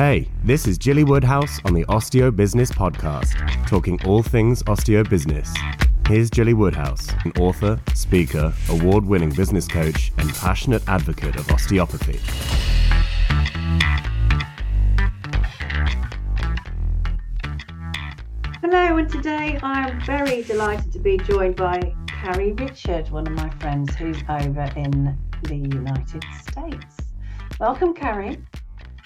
Hey, this is Gilly Woodhouse on the Osteo Business Podcast, talking all things osteo business. Here's Gilly Woodhouse, an author, speaker, award winning business coach, and passionate advocate of osteopathy. Hello, and today I am very delighted to be joined by Carri Richard, one of my friends who's over in the United States. Welcome, Carri.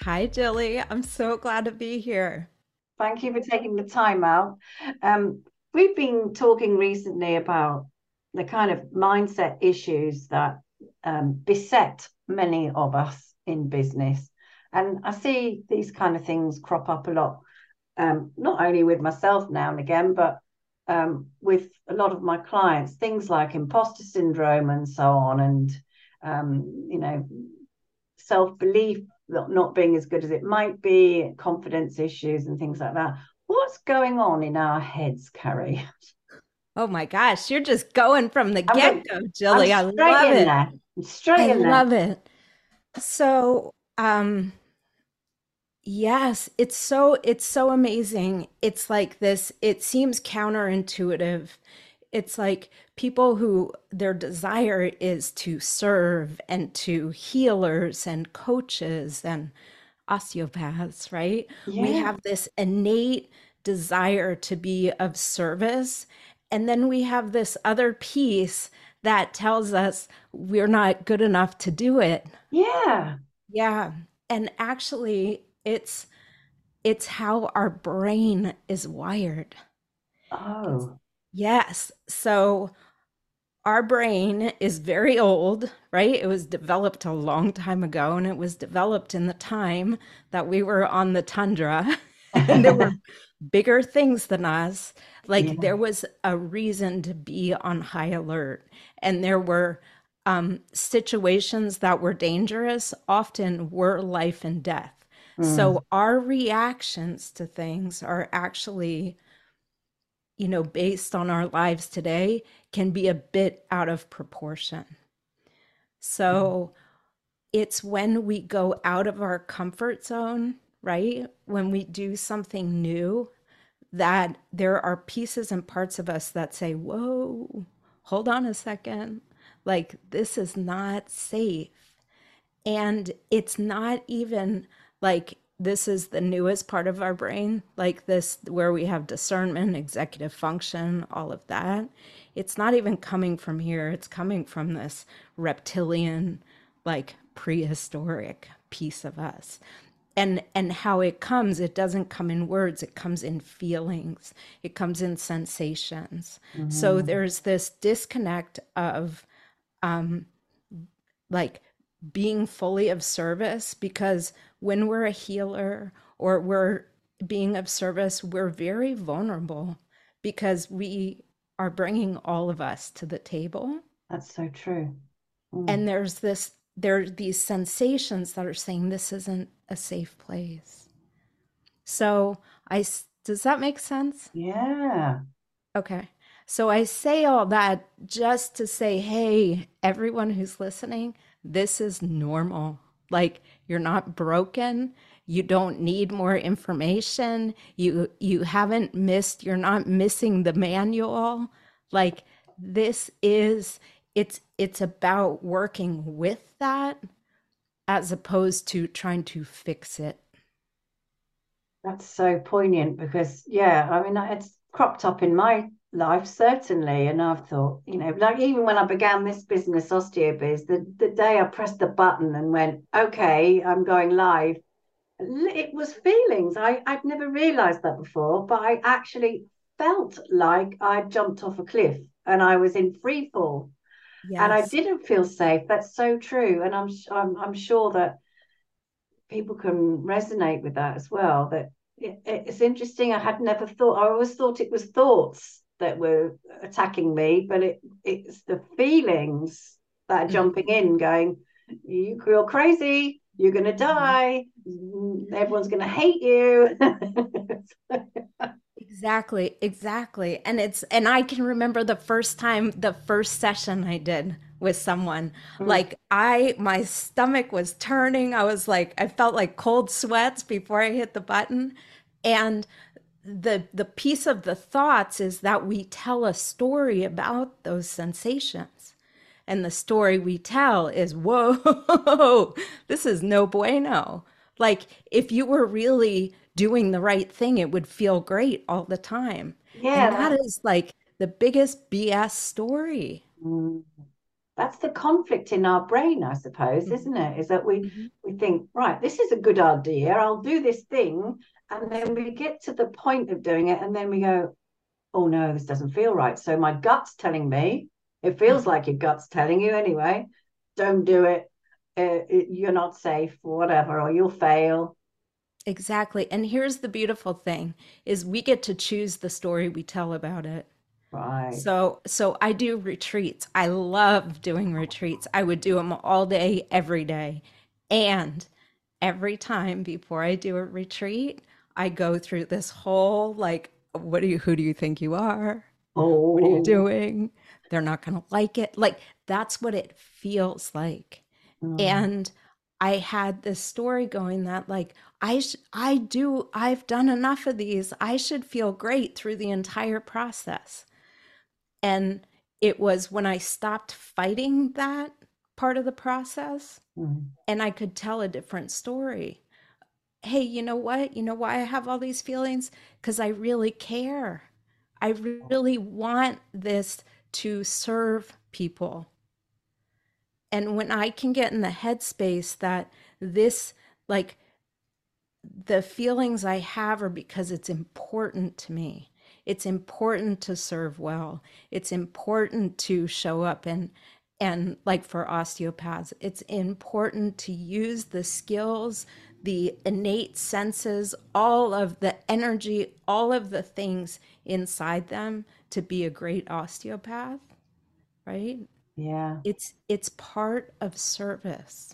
Hi, Gilly. I'm so glad to be here. Thank you for taking the time out. Um, we've been talking recently about the kind of mindset issues that um, beset many of us in business. And I see these kind of things crop up a lot, um, not only with myself now and again, but um, with a lot of my clients, things like imposter syndrome and so on, and, um, you know, self belief not being as good as it might be, confidence issues, and things like that. What's going on in our heads, Carri? Oh my gosh, you're just going from the get go, Gilly. I love it. There. I'm straight I love it. So, um, yes, it's so it's so amazing. It's like this. It seems counterintuitive it's like people who their desire is to serve and to healers and coaches and osteopaths, right? Yeah. We have this innate desire to be of service. And then we have this other piece that tells us we're not good enough to do it. Yeah. Yeah. And actually, it's it's how our brain is wired. Oh. Yes. So our brain is very old, right? It was developed a long time ago, and it was developed in the time that we were on the tundra, and there were bigger things than us. Like yeah. there was a reason to be on high alert, and there were um, situations that were dangerous, often were life and death. Mm. So our reactions to things are actually you know, based on our lives today, can be a bit out of proportion. So mm. it's when we go out of our comfort zone, right? When we do something new, that there are pieces and parts of us that say, Whoa, hold on a second. Like, this is not safe. And it's not even like this is the newest part of our brain, like this, where we have discernment, executive function, all of that. It's not even coming from here, it's coming from this reptilian, like prehistoric piece of us. And, and how it comes, it doesn't come in words, it comes in feelings, it comes in sensations. Mm-hmm. So there's this disconnect of um, like being fully of service because when we're a healer or we're being of service, we're very vulnerable because we are bringing all of us to the table. That's so true. Mm. And there's this, there are these sensations that are saying this isn't a safe place. So I, does that make sense? Yeah. Okay. So I say all that just to say, hey, everyone who's listening, this is normal. Like you're not broken. You don't need more information. You you haven't missed, you're not missing the manual. Like this is it's it's about working with that as opposed to trying to fix it. That's so poignant because yeah, I mean it's cropped up in my life certainly. And i've thought you know like even when i began this business osteobiz the, the day i pressed the button and went okay i'm going live it was feelings. I i'd never realized that before but i actually felt like i jumped off a cliff and i was in free fall yes. and i didn't feel safe. That's so true. And i'm i'm, I'm sure that people can resonate with that as well that it's interesting. I had never thought i always thought it was thoughts that were attacking me, but it it's the feelings that are mm. jumping in, going, you, you're crazy, you're going to mm-hmm. die, everyone's going to hate you. exactly, exactly. And it's, and I can remember the first time, the first session I did with someone. Mm. Like I my stomach was turning. I was like I felt like cold sweats before I hit the button. And the the piece of the thoughts is that we tell a story about those sensations. And the story we tell is, whoa, this is no bueno. Like if you were really doing the right thing, it would feel great all the time. Yeah. And that is like the biggest BS story. Mm. That's the conflict in our brain, I suppose, mm-hmm. isn't it? Is that we mm-hmm. we think, right, this is a good idea. I'll do this thing. And then we get to the point of doing it, and then we go, oh no, this doesn't feel right. So my gut's telling me, it feels mm-hmm. like your gut's telling you anyway, don't do it. Uh, you're not safe or whatever, or you'll fail. Exactly. And here's the beautiful thing is we get to choose the story we tell about it. Right. So so I do retreats. I love doing retreats. I would do them all day every day. And every time before I do a retreat, I go through this whole like what do you who do you think you are? Oh. What are you doing? They're not going to like it. Like that's what it feels like. Mm. And I had this story going that like I sh- I do I've done enough of these. I should feel great through the entire process. And it was when I stopped fighting that part of the process mm-hmm. and I could tell a different story. Hey, you know what? You know why I have all these feelings? Because I really care. I really want this to serve people. And when I can get in the headspace that this, like, the feelings I have are because it's important to me. It's important to serve well. It's important to show up and and like for osteopaths, it's important to use the skills, the innate senses, all of the energy, all of the things inside them to be a great osteopath, right? Yeah. It's it's part of service.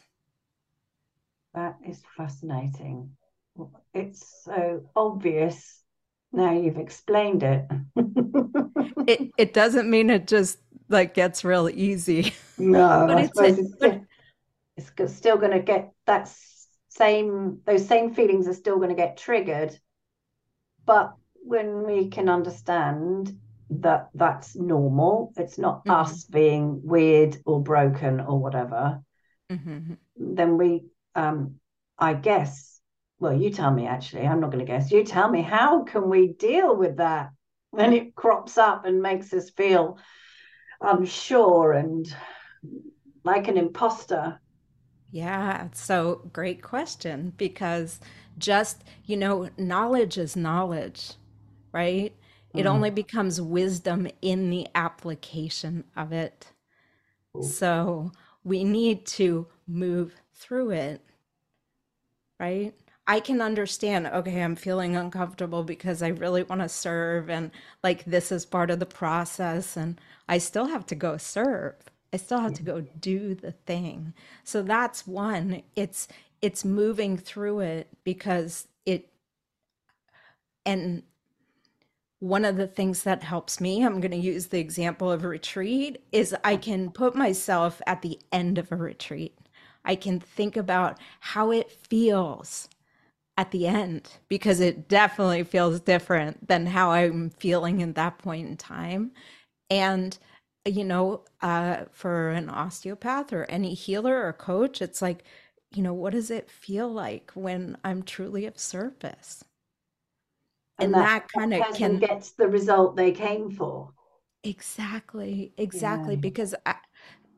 That is fascinating. It's so obvious now you've explained it. it it doesn't mean it just like gets real easy. No, but I it's, suppose it's, it's still going to get that same those same feelings are still going to get triggered. But when we can understand that that's normal, it's not mm-hmm. us being weird or broken or whatever, mm-hmm. then we, um, I guess, well, you tell me actually, I'm not going to guess. You tell me, how can we deal with that when it crops up and makes us feel unsure and like an imposter? Yeah, so great question because just, you know, knowledge is knowledge, right? It mm. only becomes wisdom in the application of it. Ooh. So we need to move through it, right? I can understand, okay, I'm feeling uncomfortable because I really want to serve and like this is part of the process and I still have to go serve. I still have to go do the thing. So that's one. It's it's moving through it because it and one of the things that helps me, I'm going to use the example of a retreat, is I can put myself at the end of a retreat. I can think about how it feels at the end because it definitely feels different than how I'm feeling in that point in time. And, you know, uh, for an osteopath or any healer or coach, it's like, you know, what does it feel like when I'm truly of service? And, and that, that kind of can gets the result they came for. Exactly, exactly. Yeah. Because I,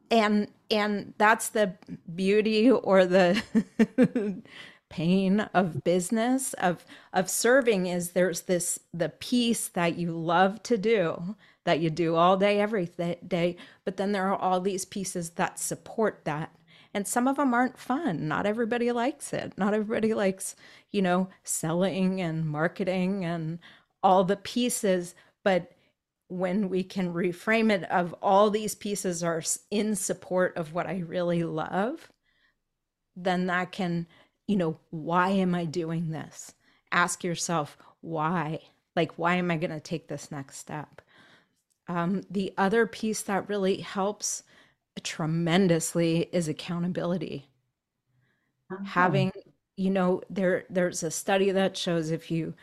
and and that's the beauty or the pain of business of of serving is there's this the piece that you love to do that you do all day every day but then there are all these pieces that support that and some of them aren't fun not everybody likes it not everybody likes you know selling and marketing and all the pieces but when we can reframe it of all these pieces are in support of what I really love then that can you know, why am I doing this? Ask yourself why. Like, why am I going to take this next step? Um, the other piece that really helps tremendously is accountability. Having, you know, there there's a study that shows if you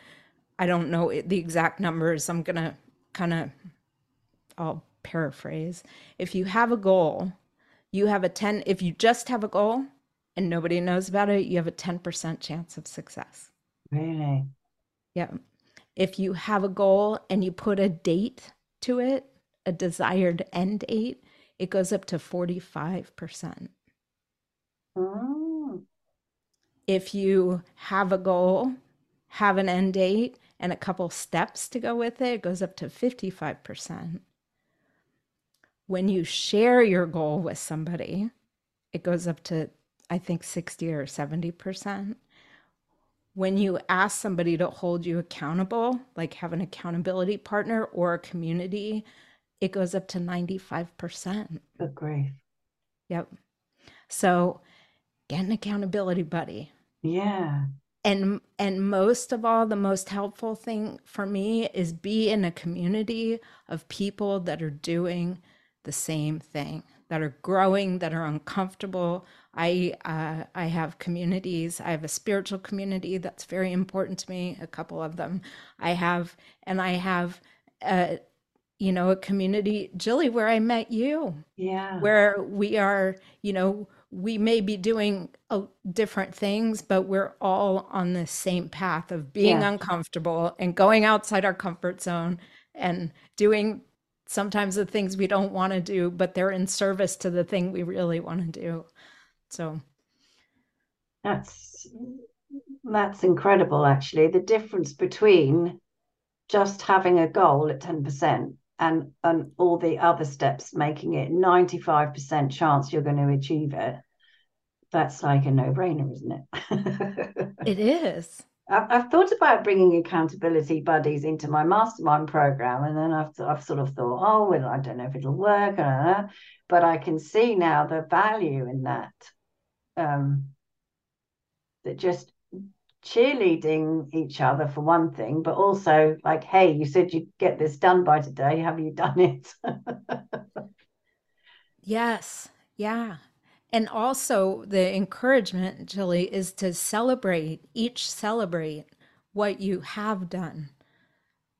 I don't know the exact numbers, I'm going to kind of I'll paraphrase. If you have a goal, you have a 10 if you just have a goal and nobody knows about it, you have a 10% chance of success. Really? Yeah. If you have a goal and you put a date to it, a desired end date, it goes up to 45%. Oh. Mm. If you have a goal, have an end date, and a couple steps to go with it, it goes up to 55%. When you share your goal with somebody, it goes up to, I think, 60 or 70%. When you ask somebody to hold you accountable, like have an accountability partner or a community, it goes up to 95%. Good grief. Yep. So get an accountability buddy. Yeah. And and most of all, the most helpful thing for me is be in a community of people that are doing the same thing, that are growing, that are uncomfortable. I uh, I have communities. I have a spiritual community that's very important to me. A couple of them I have, and I have a you know a community, Gilly, where I met you. Yeah. Where we are, you know, we may be doing uh, different things, but we're all on the same path of being Yeah. uncomfortable and going outside our comfort zone and doing sometimes the things we don't want to do, but they're in service to the thing we really want to do. So, That's that's incredible actually. The difference between just having a goal at 10% and and all the other steps making it 95% chance you're going to achieve it. That's like a no-brainer, isn't it? it is. I've, thought about bringing accountability buddies into my mastermind program, and then I've I've sort of thought, oh well, I don't know if it'll work, know. but I can see now the value in that. Um, that just cheerleading each other for one thing, but also like, hey, you said you'd get this done by today. Have you done it? Yes. Yeah. And also the encouragement, Gilly, is to celebrate, each celebrate what you have done.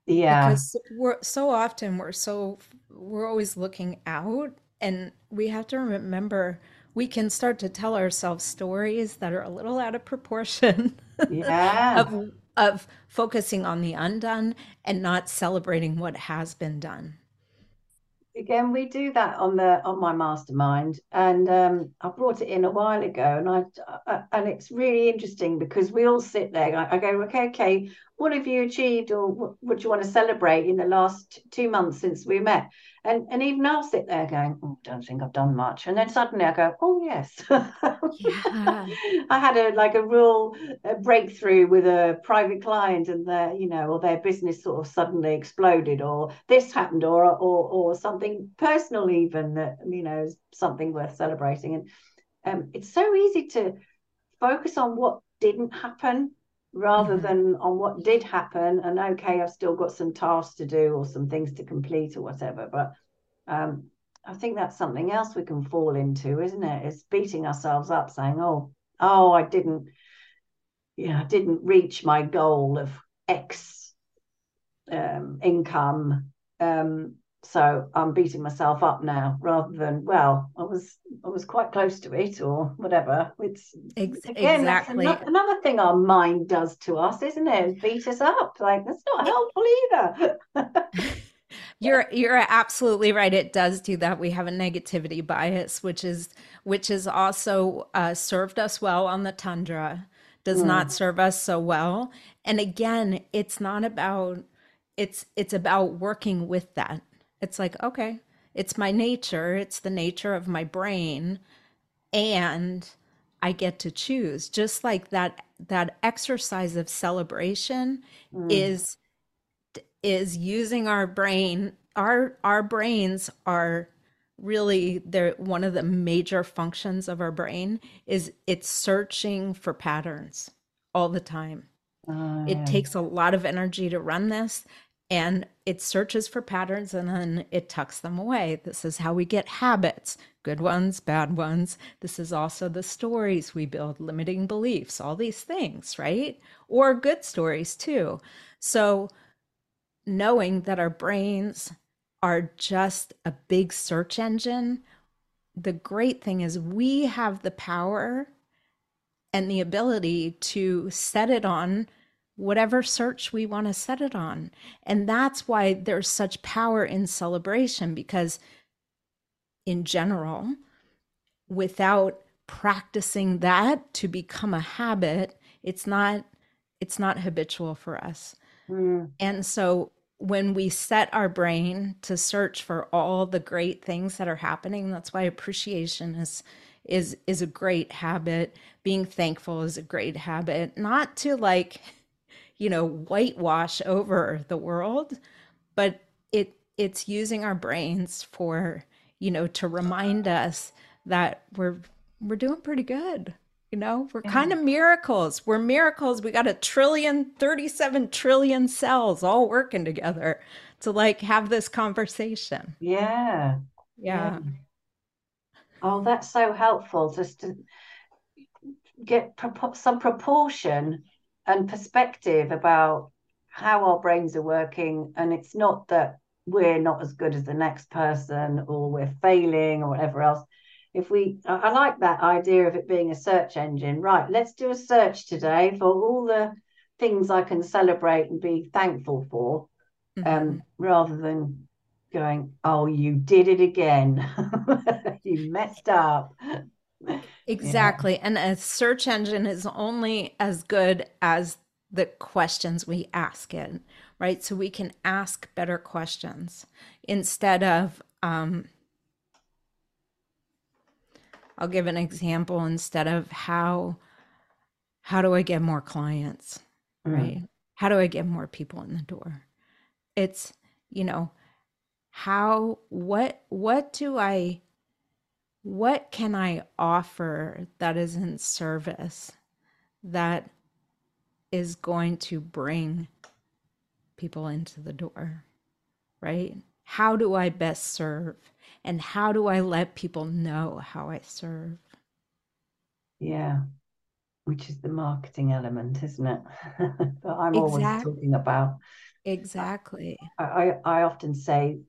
yeah, Because we're so often we're so we're always looking out and we have to remember we can start to tell ourselves stories that are a little out of proportion yeah. of of focusing on the undone and not celebrating what has been done. Again we do that on the on my mastermind and um i brought it in a while ago and i, I and it's really interesting because we all sit there I, I go okay okay what have you achieved or what, what do you want to celebrate in the last two months since we met and and even i'll sit there going oh, don't think i've done much and then suddenly i go oh yes Yeah. I had a like a real uh, breakthrough with a private client, and their you know, or their business sort of suddenly exploded, or this happened, or or or something personal, even that you know, is something worth celebrating. And um, it's so easy to focus on what didn't happen rather Mhm. than on what did happen. And okay, I've still got some tasks to do or some things to complete or whatever, but um, I think that's something else we can fall into, isn't it? it? Is beating ourselves up, saying, "Oh, oh, I didn't, you know, I didn't reach my goal of X um, income, um, so I'm beating myself up now." Rather than, well, I was, I was quite close to it, or whatever. It's Ex- again, exactly. ano- another thing our mind does to us, isn't it Beat us up. Like that's not helpful either. You're you're absolutely right. It does do that. We have a negativity bias, which is which has also uh, served us well on the tundra, does not Mm, serve us so well. And again, it's not about it's it's about working with that. It's like, okay, it's my nature, it's the nature of my brain, and I get to choose. Just like that that exercise of celebration mm, is is using our brain our our brains are really they're one of the major functions of our brain is it's searching for patterns all the time. Oh, it takes a lot of energy to run this and it searches for patterns and then it tucks them away. This is how we get habits good ones, bad ones. This is also the stories we build, limiting beliefs, all these things, right? Or good stories too. So, knowing that our brains are just a big search engine, the great thing is we have the power and the ability to set it on whatever search we want to set it on. And that's why there's such power in celebration because, in general, without practicing that to become a habit, it's not it's not habitual for us. Mm. And so when we set our brain to search for all the great things that are happening, that's why appreciation is is is a great habit. Being thankful is a great habit. Not to like you know, whitewash over the world, but it it's using our brains for, you know, to remind us that we're we're doing pretty good. You know, we're yeah. kind of miracles. We're miracles. We got a trillion, 37 trillion cells all working together to like have this conversation. Yeah. Yeah. yeah. Oh, that's so helpful just to get some proportion and perspective about how our brains are working. And it's not that we're not as good as the next person or we're failing or whatever else. If we, I like that idea of it being a search engine. Right, let's do a search today for all the things I can celebrate and be thankful for, mm-hmm. um, rather than going, oh, you did it again. you messed up. Exactly. Yeah. And a search engine is only as good as the questions we ask it, right? So we can ask better questions instead of, um, I'll give an example instead of how how do I get more clients, mm. right? How do I get more people in the door? It's, you know, how what what do I what can I offer that is in service that is going to bring people into the door, right? How do I best serve? And how do I let people know how I serve? Yeah, which is the marketing element, isn't it? that I'm exactly. always talking about. Exactly. I, I, I often say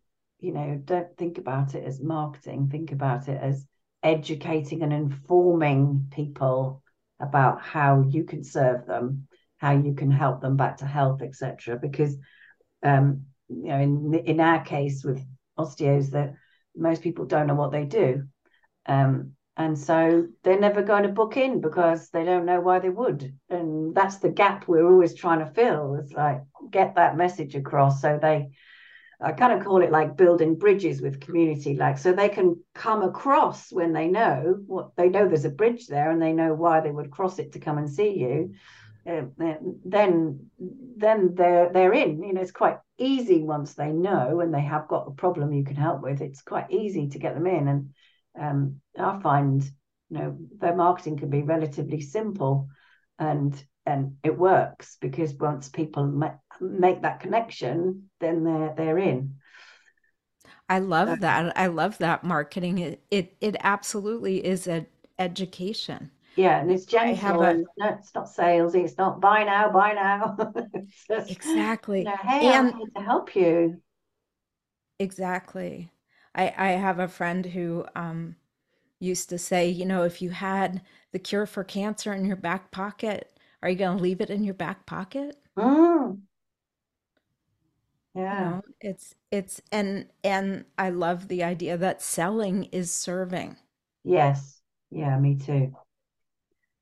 you know, don't think about it as marketing, think about it as educating and informing people about how you can serve them, how you can help them back to health, etc. Because um, you know, in in our case with osteos, that most people don't know what they do. Um, and so they're never going to book in because they don't know why they would. And that's the gap we're always trying to fill. It's like get that message across so they I kind of call it like building bridges with community, like so they can come across when they know what they know there's a bridge there and they know why they would cross it to come and see you. Uh, then then they're they're in. You know, it's quite easy once they know and they have got a problem you can help with. It's quite easy to get them in, and um, I find you know their marketing can be relatively simple, and and it works because once people make that connection, then they're they're in. I love so, that. I love that marketing. It it, it absolutely is an education. Yeah, and it's gentle. A, no, it's not salesy. It's not buy now, buy now. just, exactly. You know, hey, and, I'm here to help you. Exactly. I I have a friend who um used to say, you know, if you had the cure for cancer in your back pocket, are you going to leave it in your back pocket? Mm. Yeah. You know, it's it's and and I love the idea that selling is serving. Yes. Yeah, me too.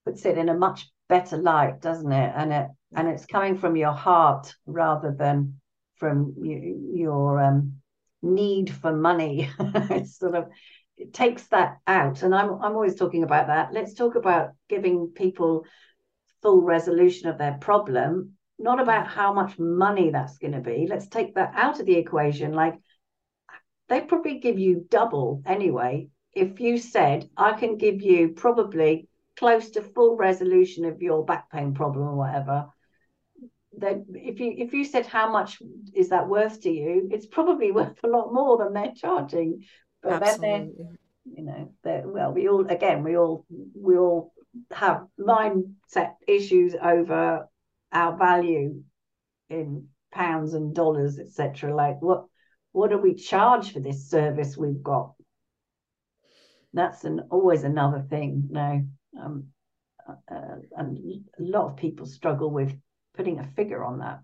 Puts it in a much better light, doesn't it? And it and it's coming from your heart rather than from you, your um, need for money. it's sort of it takes that out. And I'm I'm always talking about that. Let's talk about giving people full resolution of their problem not hmm. about how much money that's going to be. Let's take that out of the equation. Like they probably give you double anyway. If you said, I can give you probably close to full resolution of your back pain problem or whatever, that if you if you said how much is that worth to you, it's probably worth a lot more than they're charging. But Absolutely. then you know, that well, we all again we all we all have mindset issues over our value in pounds and dollars, etc. Like what what do we charge for this service we've got? That's an always another thing. No, um, uh, and a lot of people struggle with putting a figure on that.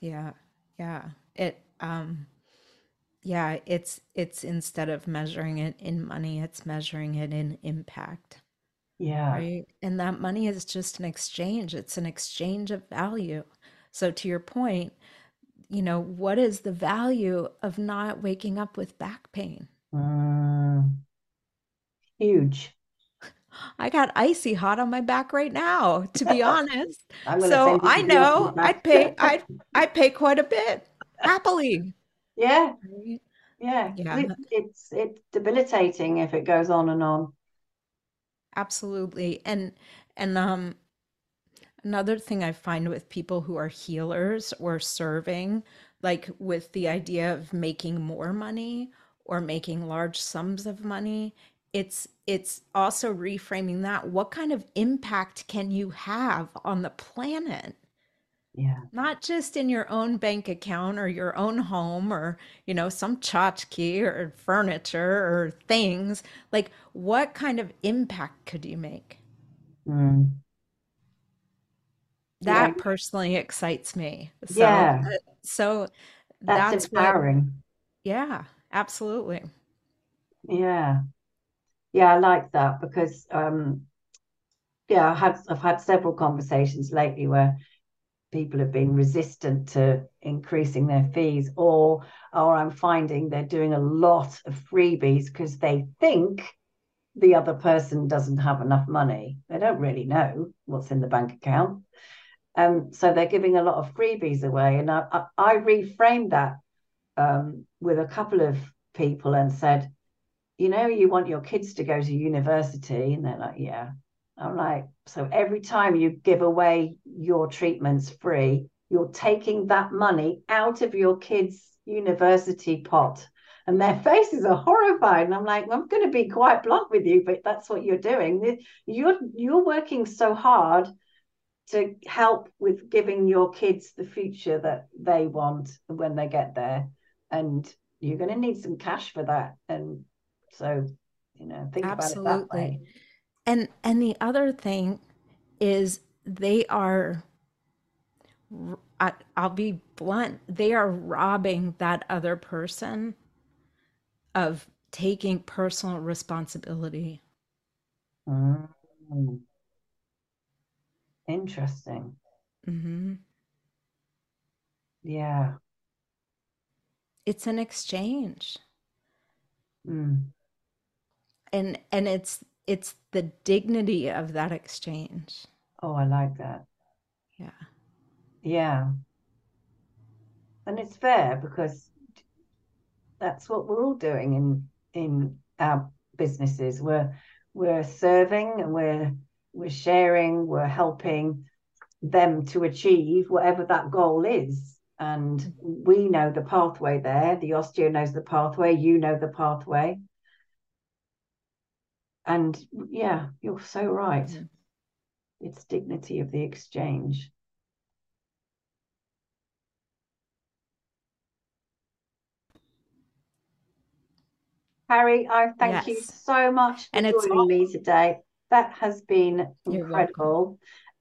Yeah, yeah. It um yeah, it's it's instead of measuring it in money, it's measuring it in impact. Yeah. Right? And that money is just an exchange. It's an exchange of value. So to your point, you know, what is the value of not waking up with back pain? Mm, huge. I got icy hot on my back right now, to be honest. so I know I'd pay I'd I'd pay quite a bit happily. Yeah. Yeah. Yeah. It, it's it's debilitating if it goes on and on. Absolutely. And and um another thing I find with people who are healers or serving, like with the idea of making more money or making large sums of money, it's it's also reframing that what kind of impact can you have on the planet yeah. Not just in your own bank account or your own home or you know some tchotchke or furniture or things. Like what kind of impact could you make? Mm. that yeah. personally excites me. So yeah. so that's, that's empowering. What, yeah absolutely. Yeah. Yeah i like that because um yeah i had i've had several conversations lately where people have been resistant to increasing their fees or or i'm finding they're doing a lot of freebies because they think the other person doesn't have enough money. They don't really know what's in the bank account. Um, so they're giving a lot of freebies away. And i, I, I reframed that um, with a couple of people and said you know you want your kids to go to university? And they're like yeah I'm like, so every time you give away your treatments free, you're taking that money out of your kids' university pot. And their faces are horrified. And I'm like, I'm going to be quite blunt with you, but that's what you're doing. You're you're working so hard to help with giving your kids the future that they want when they get there. And you're going to need some cash for that. And so, you know, think Absolutely. about it that way. And and the other thing is they are I, I'll be blunt, they are robbing that other person of taking personal responsibility. Mm. Interesting. Mm-hmm. Yeah. It's an exchange. Mm. And and it's it's the dignity of that exchange. Oh, I like that. Yeah. Yeah. And it's fair because that's what we're all doing in in our businesses. We're we're serving and we're we're sharing, we're helping them to achieve whatever that goal is. And we know the pathway there. The osteo knows the pathway. You know the pathway and yeah you're so right yeah. it's dignity of the exchange Carri, I thank yes. you so much for and joining all... me today. That has been incredible.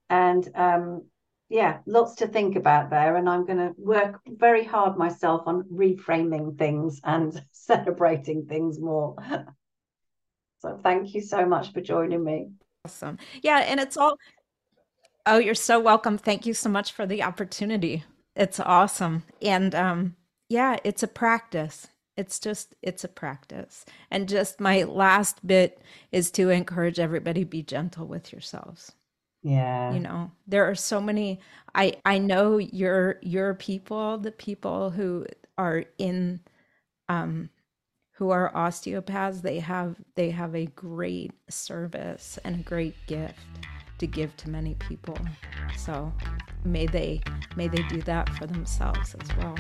And um, yeah, lots to think about there. And I'm going to work very hard myself on reframing things and celebrating things more. So thank you so much for joining me. Awesome. Yeah, and it's all Oh, you're so welcome. Thank you so much for the opportunity. It's awesome. And um yeah, it's a practice. It's just it's a practice. And just my last bit is to encourage everybody be gentle with yourselves. Yeah. You know, there are so many I I know your your people, the people who are in um who are osteopaths they have they have a great service and a great gift to give to many people. So may they may they do that for themselves as well.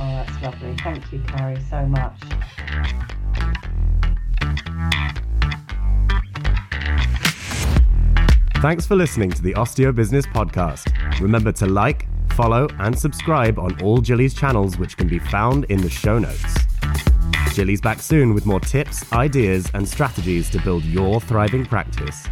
Oh, that's lovely. Thank you, Carri, so much. Thanks for listening to the Osteo Business Podcast. Remember to like, follow, and subscribe on all Gilly's channels, which can be found in the show notes. Gilly's back soon with more tips, ideas, and strategies to build your thriving practice.